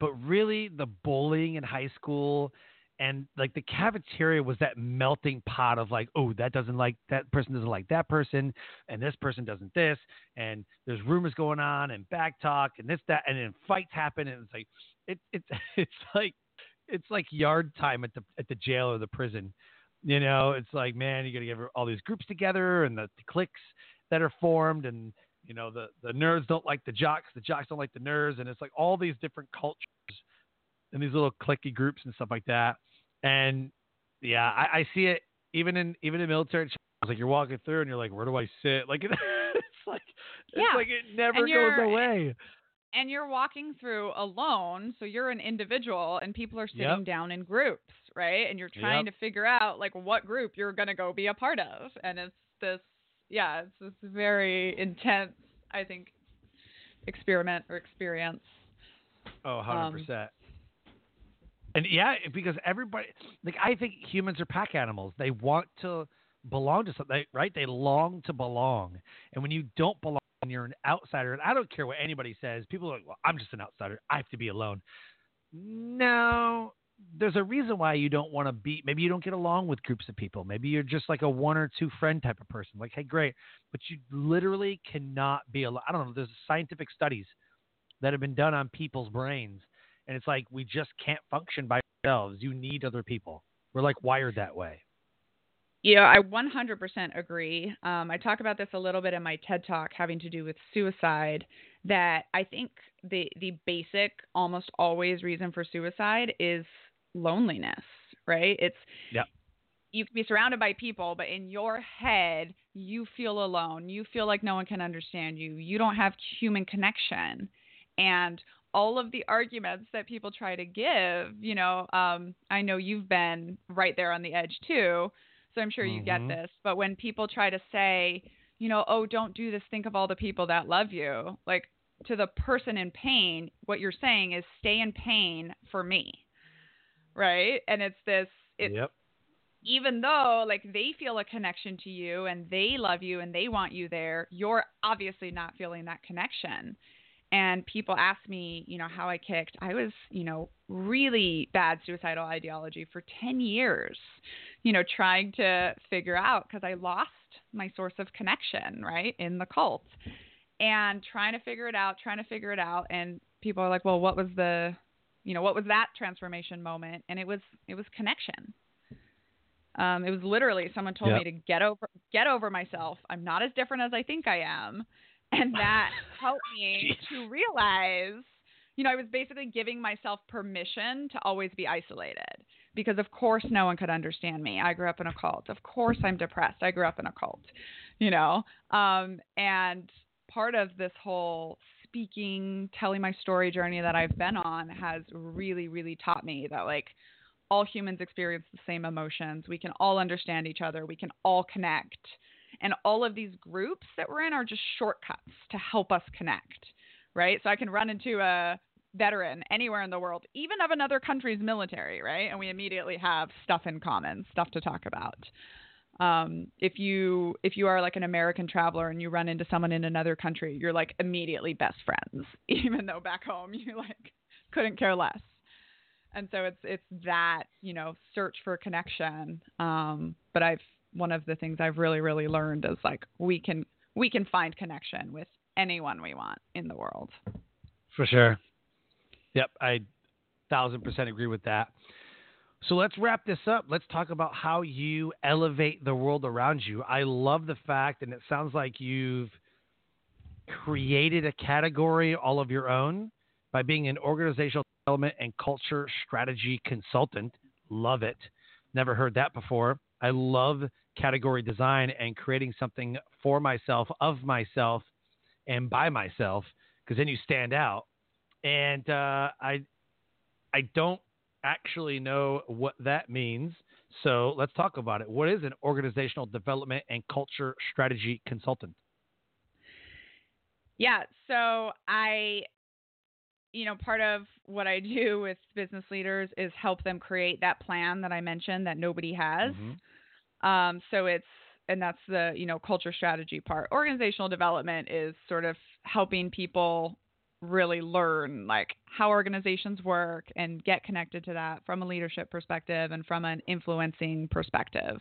but really the bullying in high school and like the cafeteria was that melting pot of like, oh, that doesn't like that person doesn't like that person, and this person doesn't this, and there's rumors going on and back talk and this that, and then fights happen, and it's like it, it's it's like it's like yard time at the at the jail or the prison. You know, it's like man, you got to get all these groups together and the, the cliques that are formed, and you know the the nerds don't like the jocks, the jocks don't like the nerds, and it's like all these different cultures and these little clicky groups and stuff like that. And yeah, I, I see it even in even in military. It's like you're walking through and you're like, where do I sit? Like it's like it's Yeah. like it never goes away. and you're walking through alone, so you're an individual, and people are sitting Yep. down in groups, right? And you're trying Yep. to figure out like what group you're gonna go be a part of, and it's this, yeah, it's this very intense, I think, experiment or experience. Oh, Um, 100%. And yeah, because everybody, like, I think humans are pack animals. They want to belong to something, right? They long to belong. And when you don't belong, you're an outsider, and I don't care what anybody says, people are like, well, I'm just an outsider. I have to be alone. No, there's a reason why you don't want to be maybe you don't get along with groups of people maybe you're just like a one or two friend type of person like hey great but you literally cannot be alone i don't know there's scientific studies that have been done on people's brains and it's like we just can't function by ourselves you need other people we're like wired that way yeah, I 100% agree. Um, I talk about this a little bit in my TED talk having to do with suicide. That I think the the basic, almost always reason for suicide is loneliness, right? It's yeah. You can be surrounded by people, but in your head, you feel alone. You feel like no one can understand you. You don't have human connection, and all of the arguments that people try to give, you know, um, I know you've been right there on the edge too so I'm sure you mm-hmm. get this. But when people try to say, you know, oh, don't do this, think of all the people that love you, like to the person in pain, what you're saying is stay in pain for me. Right? And it's this, it's, yep. even though like they feel a connection to you and they love you and they want you there, you're obviously not feeling that connection and people ask me, you know, how I kicked. I was, you know, really bad suicidal ideology for 10 years, you know, trying to figure out because I lost my source of connection, right, in the cult. And trying to figure it out, trying to figure it out and people are like, "Well, what was the, you know, what was that transformation moment?" And it was it was connection. Um, it was literally someone told yep. me to get over get over myself. I'm not as different as I think I am and that helped me to realize you know, I was basically giving myself permission to always be isolated because, of course, no one could understand me. I grew up in a cult. Of course, I'm depressed. I grew up in a cult, you know. Um, and part of this whole speaking, telling my story journey that I've been on has really, really taught me that, like, all humans experience the same emotions. We can all understand each other. We can all connect. And all of these groups that we're in are just shortcuts to help us connect, right? So I can run into a veteran anywhere in the world, even of another country's military, right? And we immediately have stuff in common, stuff to talk about. Um, if you if you are like an American traveler and you run into someone in another country, you're like immediately best friends, even though back home you like couldn't care less. And so it's it's that you know search for connection. Um, but I've one of the things I've really, really learned is like we can we can find connection with anyone we want in the world. For sure. Yep, I thousand percent agree with that. So let's wrap this up. Let's talk about how you elevate the world around you. I love the fact, and it sounds like you've created a category all of your own by being an organizational development and culture strategy consultant. Love it. Never heard that before. I love category design and creating something for myself, of myself, and by myself, because then you stand out. And uh, I, I don't actually know what that means. So let's talk about it. What is an organizational development and culture strategy consultant? Yeah, so I, you know, part of what I do with business leaders is help them create that plan that I mentioned that nobody has. Mm-hmm. Um, so it's and that's the you know culture strategy part. Organizational development is sort of helping people really learn like how organizations work and get connected to that from a leadership perspective and from an influencing perspective.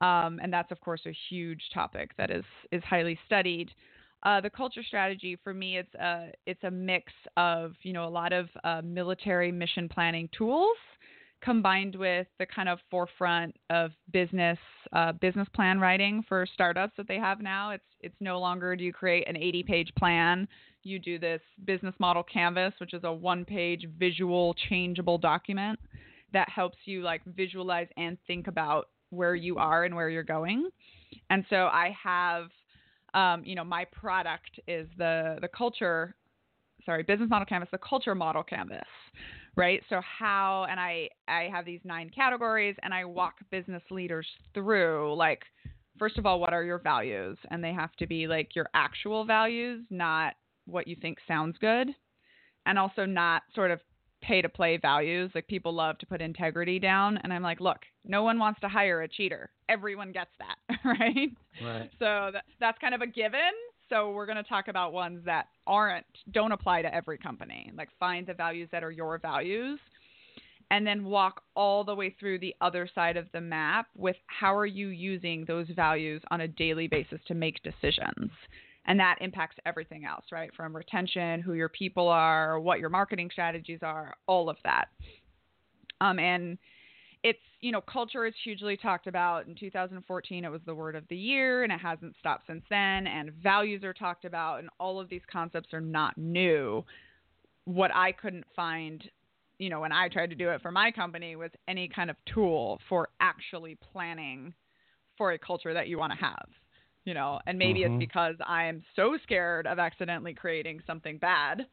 Um, and that's of course a huge topic that is is highly studied. Uh, the culture strategy for me it's a it's a mix of you know a lot of uh, military mission planning tools combined with the kind of forefront of business uh, business plan writing for startups that they have now. It's it's no longer do you create an 80 page plan. You do this business model canvas, which is a one page visual changeable document that helps you like visualize and think about where you are and where you're going. And so I have, um, you know, my product is the the culture, sorry, business model canvas, the culture model canvas, right? So how and i i have these nine categories and i walk business leaders through like first of all what are your values? And they have to be like your actual values not what you think sounds good. And also not sort of pay to play values like people love to put integrity down. And i'm like look no one wants to hire a cheater. Everyone gets that right? Right. So that, that's kind of a given so we're going to talk about ones that aren't don't apply to every company. Like find the values that are your values. and then walk all the way through the other side of the map with how are you using those values on a daily basis to make decisions and that impacts everything else right from retention who your people are what your marketing strategies are all of that um, and it's you know culture is hugely talked about. In 2014 it was the word of the year and it hasn't stopped since then and values are talked about and all of these concepts are not new. What i couldn't find you know when i tried to do it for my company was any kind of tool for actually planning for a culture that you want to have you know? And maybe mm-hmm. it's because i am so scared of accidentally creating something bad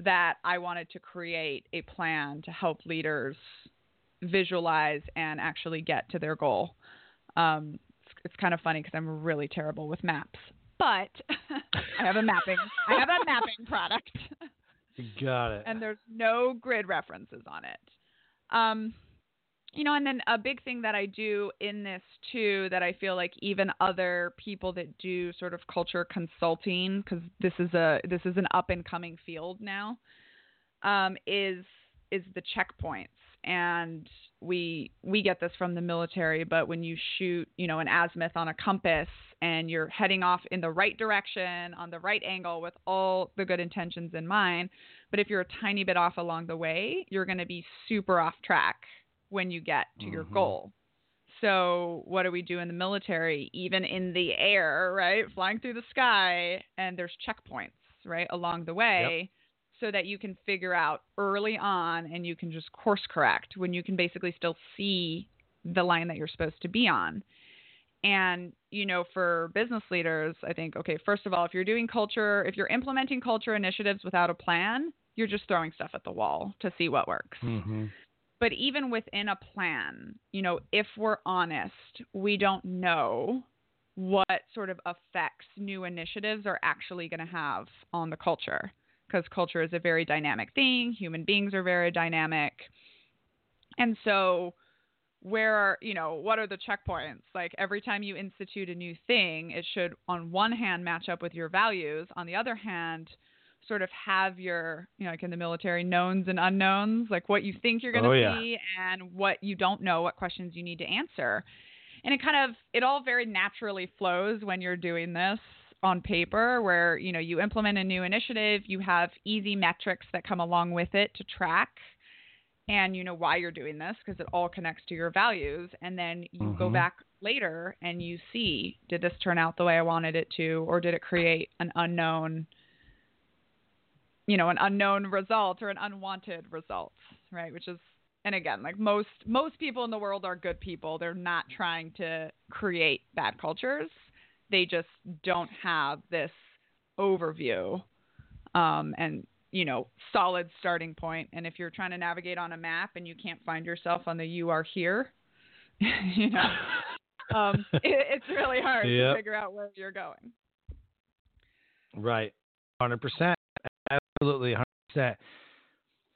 that i wanted to create a plan to help leaders visualize and actually get to their goal. Um, it's, it's kind of funny because I'm really terrible with maps, but I have a mapping. I have a mapping product. Got it. And there's no grid references on it. Um, you know, and then a big thing that I do in this too, that I feel like even other people that do sort of culture consulting, because this is a this is an up and coming field now, um, is is the checkpoints and we we get this from the military but when you shoot you know an azimuth on a compass and you're heading off in the right direction on the right angle with all the good intentions in mind but if you're a tiny bit off along the way you're going to be super off track when you get to mm-hmm. your goal. So what do we do in the military? Even in the air right? Flying through the sky and there's checkpoints right along the way. yep so that you can figure out early on and you can just course correct when you can basically still see the line that you're supposed to be on. And, you know, for business leaders, I think, okay, first of all, if you're doing culture, if you're implementing culture initiatives without a plan, you're just throwing stuff at the wall to see what works. Mm-hmm. But even within a plan, you know, if we're honest, we don't know what sort of effects new initiatives are actually going to have on the culture because culture is a very dynamic thing. Human beings are very dynamic. And so, where are, you know, what are the checkpoints? Like every time you institute a new thing, it should, on one hand, match up with your values. On the other hand, sort of have your, you know, like in the military, knowns and unknowns, like what you think you're going to oh, yeah. see and what you don't know, what questions you need to answer. And it kind of, it all very naturally flows when you're doing this on paper where you know you implement a new initiative you have easy metrics that come along with it to track and you know why you're doing this because it all connects to your values. And then you mm-hmm. go back later and you see did this turn out the way I wanted it to or did it create an unknown you know an unknown result or an unwanted result right? Which is and again like most most people in the world are good people. They're not trying to create bad cultures they just don't have this overview um, and you know solid starting point. And if you're trying to navigate on a map and you can't find yourself on the you are here you know um, it, it's really hard yep. to figure out where you're going. Right. 100% absolutely 100%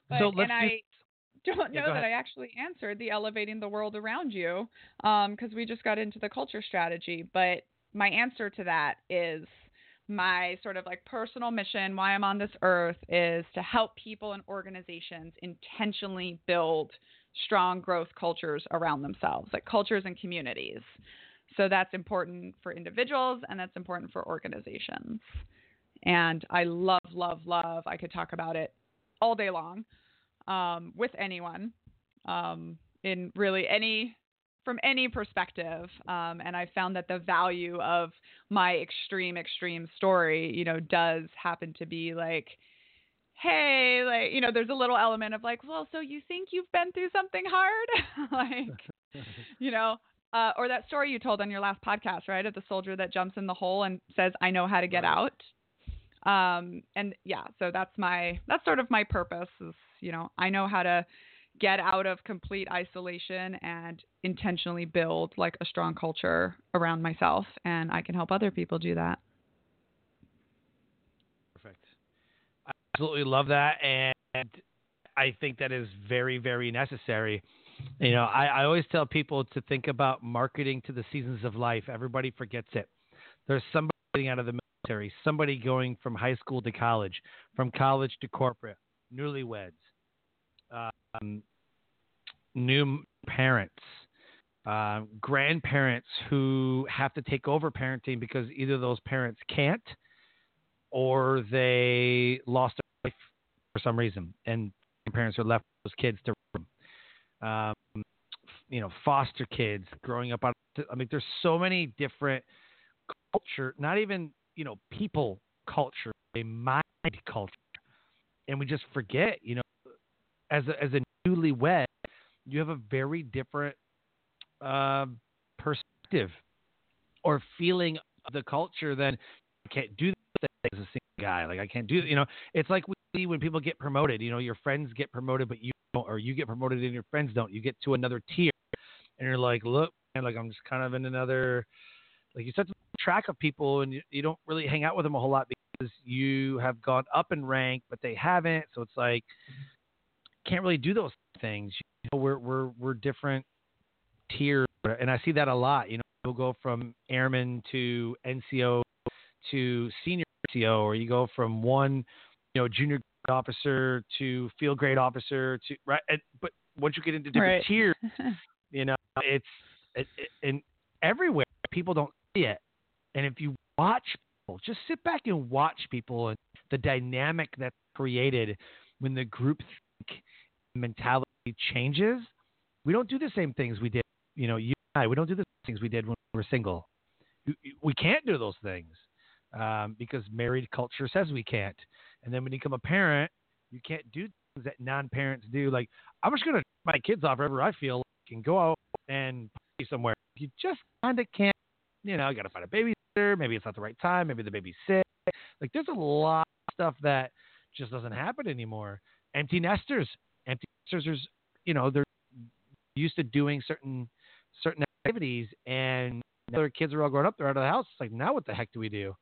but, so let's and I don't know yeah, that I actually answered the elevating the world around you because um, we just got into the culture strategy. But my answer to that is my sort of like personal mission, why I'm on this earth, is to help people and organizations intentionally build strong growth cultures around themselves, like cultures and communities. So that's important for individuals and that's important for organizations. And I love, love, love, I could talk about it all day long um, with anyone um, in really any from any perspective. Um, and I found that the value of my extreme, extreme story, you know, does happen to be like, hey, like, you know, there's a little element of like, well, so you think you've been through something hard? like, you know, uh, or that story you told on your last podcast, right? Of the soldier that jumps in the hole and says, I know how to get out. Um, and yeah, so that's my, that's sort of my purpose is, you know, I know how to get out of complete isolation and intentionally build like a strong culture around myself and I can help other people do that. Perfect. I absolutely love that and I think that is very very necessary. You know, I, I always tell people to think about marketing to the seasons of life. Everybody forgets it. There's somebody getting out of the military, somebody going from high school to college, from college to corporate, newlyweds, um, new parents, uh, grandparents who have to take over parenting because either those parents can't or they lost their life for some reason, and parents are left those kids to, um, you know, foster kids growing up. On, I mean, there's so many different culture, not even you know people culture, a mind culture, and we just forget. You know, as a, as a newlywed, you have a very different uh, perspective or feeling of the culture than I can't do this as a single guy. Like I can't do, you know, it's like we see when people get promoted. You know, your friends get promoted, but you don't, or you get promoted and your friends don't. You get to another tier, and you're like, look, man, like I'm just kind of in another, like you start to track of people, and you, you don't really hang out with them a whole lot because you have gone up in rank, but they haven't. So it's like can't really do those things. You know, we're we're we're different tiers, and I see that a lot. You know, you'll go from airman to NCO to senior NCO, or you go from one, you know, junior officer to field grade officer to right. And, but once you get into different right. tiers, you know, it's it, it, and everywhere people don't see it. And if you watch people, just sit back and watch people and the dynamic that's created when the group think mentality changes. We don't do the same things we did, you know, you and I. We don't do the things we did when we were single. We can't do those things um, because married culture says we can't. And then when you become a parent, you can't do things that non-parents do. Like I'm just gonna my kids off wherever I feel like and go out and party somewhere. You just kind of can't. You know, you got to find a babysitter. Maybe it's not the right time. Maybe the baby's sick. Like there's a lot of stuff that just doesn't happen anymore. Empty nesters. Empty. You know, they're used to doing certain certain activities, and now their kids are all grown up. They're out of the house. It's like now, what the heck do we do?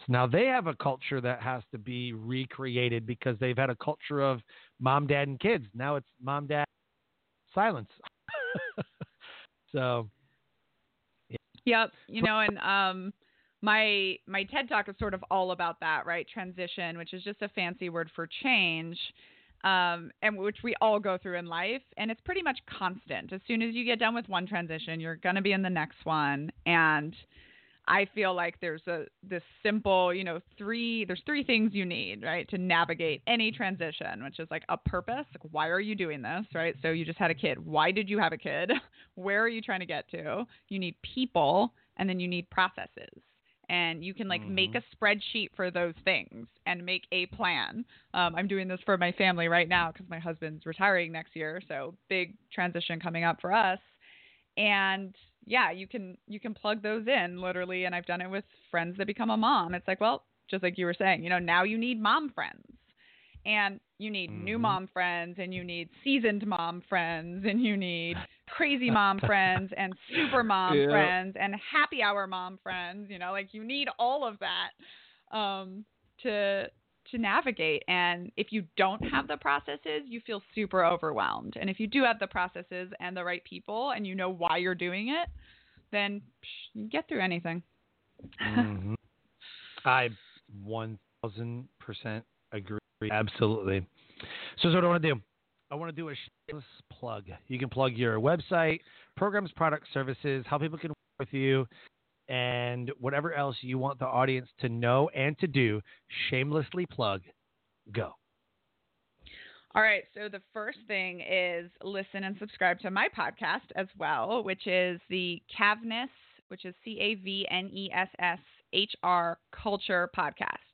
So now they have a culture that has to be recreated because they've had a culture of mom, dad, and kids. Now it's mom, dad, silence. so, yeah. Yep. You know, and um, my my TED talk is sort of all about that, right? Transition, which is just a fancy word for change. Um, and which we all go through in life, and it's pretty much constant. As soon as you get done with one transition, you're going to be in the next one, and I feel like there's a this simple, you know, three there's three things you need, right, to navigate any transition, which is like a purpose, like why are you doing this, right? So you just had a kid. Why did you have a kid? Where are you trying to get to? You need people and then you need processes. And you can like mm-hmm. make a spreadsheet for those things and make a plan. Um, I'm doing this for my family right now because my husband's retiring next year, so big transition coming up for us. And yeah, you can you can plug those in literally and I've done it with friends that become a mom. It's like, well, just like you were saying, you know, now you need mom friends. And you need mm-hmm. new mom friends and you need seasoned mom friends and you need crazy mom friends and super mom yeah. friends and happy hour mom friends, you know, like you need all of that um to to navigate. And if you don't have the processes, you feel super overwhelmed. And if you do have the processes and the right people and you know why you're doing it, then psh, you get through anything. mm-hmm. I 1000% agree. Absolutely. So, so what I want to do? I want to do a shameless plug. You can plug your website, programs, products, services, how people can work with you, and whatever else you want the audience to know and to do, shamelessly plug. Go. All right. So the first thing is listen and subscribe to my podcast as well, which is the Cavness, which is C A V N E S S H R Culture Podcast.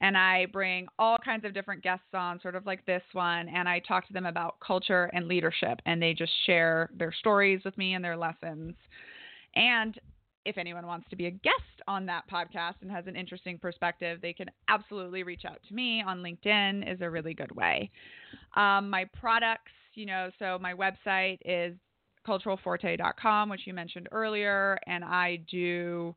And I bring all kinds of different guests on, sort of like this one, and I talk to them about culture and leadership, and they just share their stories with me and their lessons. And if anyone wants to be a guest on that podcast and has an interesting perspective, they can absolutely reach out to me on LinkedIn is a really good way. Um, my products, you know, so my website is culturalforte.com, which you mentioned earlier, and I do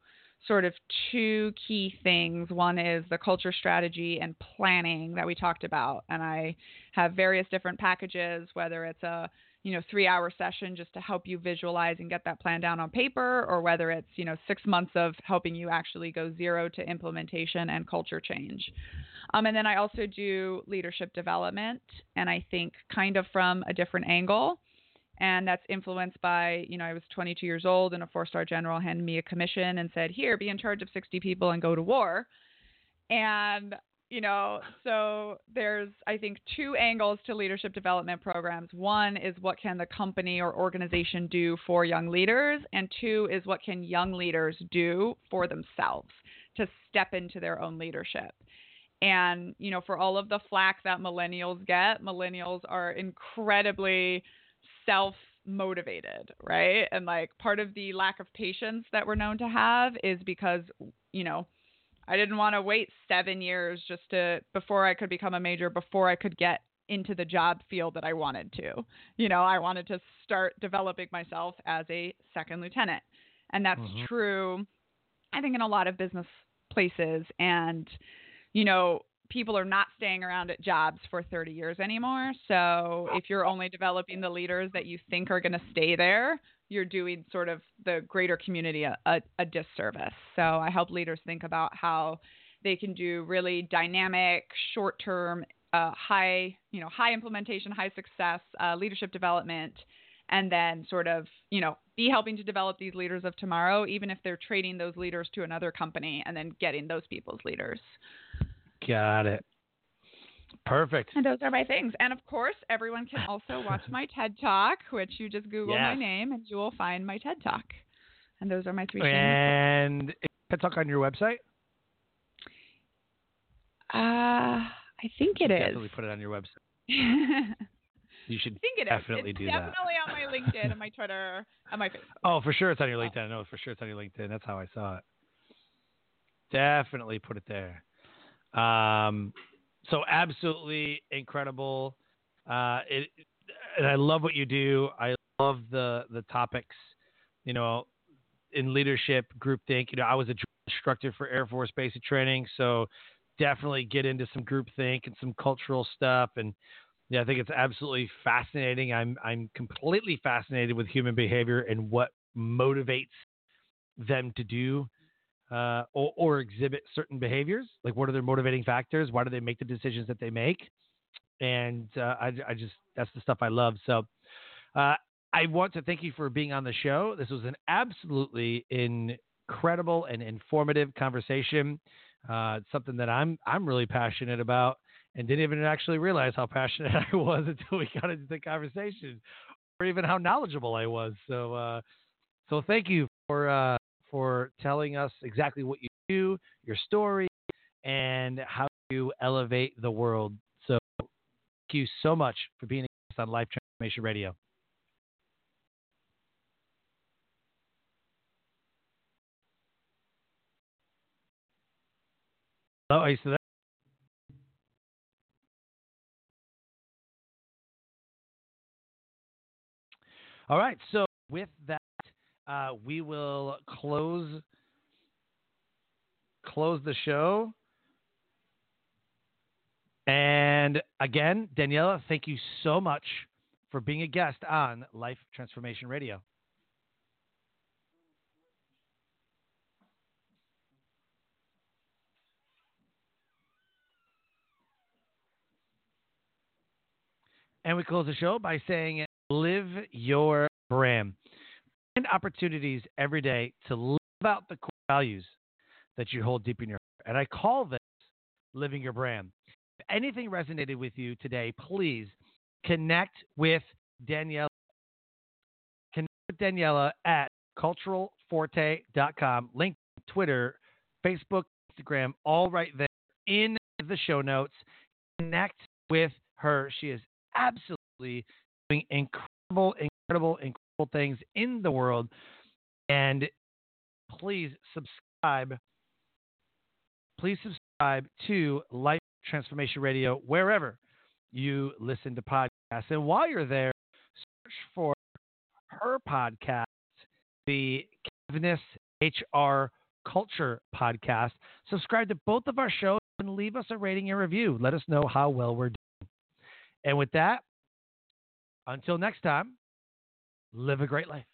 sort of two key things. One is the culture strategy and planning that we talked about, and I have various different packages, whether it's a you know, three hour session just to help you visualize and get that plan down on paper, or whether it's, you know, six months of helping you actually go zero to implementation and culture change. Um, and then I also do leadership development, and I think kind of from a different angle. And that's influenced by you know i was 22 years old and a four star general handed me a commission and said here be in charge of 60 people and go to war. And you know so there's i think two angles to leadership development programs. One is what can the company or organization do for young leaders and two is what can young leaders do for themselves to step into their own leadership. And you know for all of the flack that millennials get millennials are incredibly self motivated, right? And like part of the lack of patience that we're known to have is because, you know, I didn't want to wait seven years just to before I could become a major, before I could get into the job field that I wanted to. You know, I wanted to start developing myself as a second lieutenant. And that's mm-hmm. true, I think, in a lot of business places. And, you know, people are not staying around at jobs for 30 years anymore. So if you're only developing the leaders that you think are going to stay there, you're doing sort of the greater community a, a, a, disservice. So I help leaders think about how they can do really dynamic, short-term, uh, high, you know, high implementation, high success uh, leadership development, and then sort of, you know, be helping to develop these leaders of tomorrow, even if they're trading those leaders to another company and then getting those people's leaders. Got it. Perfect. And those are my things. And of course, everyone can also watch my TED Talk, which you just Google yes. my name and you will find my TED Talk. And those are my three and things. And TED Talk on your website? Uh, I think it you is. Definitely put it on your website. you should I think it definitely is. do definitely that. Definitely on my LinkedIn and my Twitter and my Facebook. Oh, for sure it's on your LinkedIn. I know for sure it's on your LinkedIn. That's how I saw it. Definitely put it there. Um, so absolutely incredible. Uh, it, and I love what you do. I love the the topics. You know, in leadership, group think. You know, I was a instructor for Air Force basic training, so definitely get into some group think and some cultural stuff. And yeah, I think it's absolutely fascinating. I'm I'm completely fascinated with human behavior and what motivates them to do uh, or, or, exhibit certain behaviors? Like, what are their motivating factors? Why do they make the decisions that they make? And uh, I, I, just, that's the stuff I love. So, uh, I want to thank you for being on the show. This was an absolutely incredible and informative conversation. Uh, something that I'm, I'm really passionate about and didn't even actually realize how passionate I was until we got into the conversation or even how knowledgeable I was. So, uh, so thank you for, uh, for telling us exactly what you do, your story, and how you elevate the world. So, thank you so much for being on Life Transformation Radio. Hello, are you? All right. So, with that uh, we will close close the show. And again, Daniella, thank you so much for being a guest on Life Transformation Radio. And we close the show by saying, Live your brand find opportunities every day to live out the core values that you hold deep in your heart. And I call this living your brand. If anything resonated with you today, please connect with Daniella. Connect with Daniella at culturalforte.com. Link Twitter, Facebook, Instagram, all right there in the show notes. Connect with her. She is absolutely doing incredible, incredible, incredible things in the world. And please subscribe. Please subscribe to Life Transformation Radio wherever you listen to podcasts. And while you're there, search for her podcast, the Kevness HR Culture Podcast. Subscribe to both of our shows and leave us a rating and review. Let us know how well we're doing. And with that, until next time, live a great life.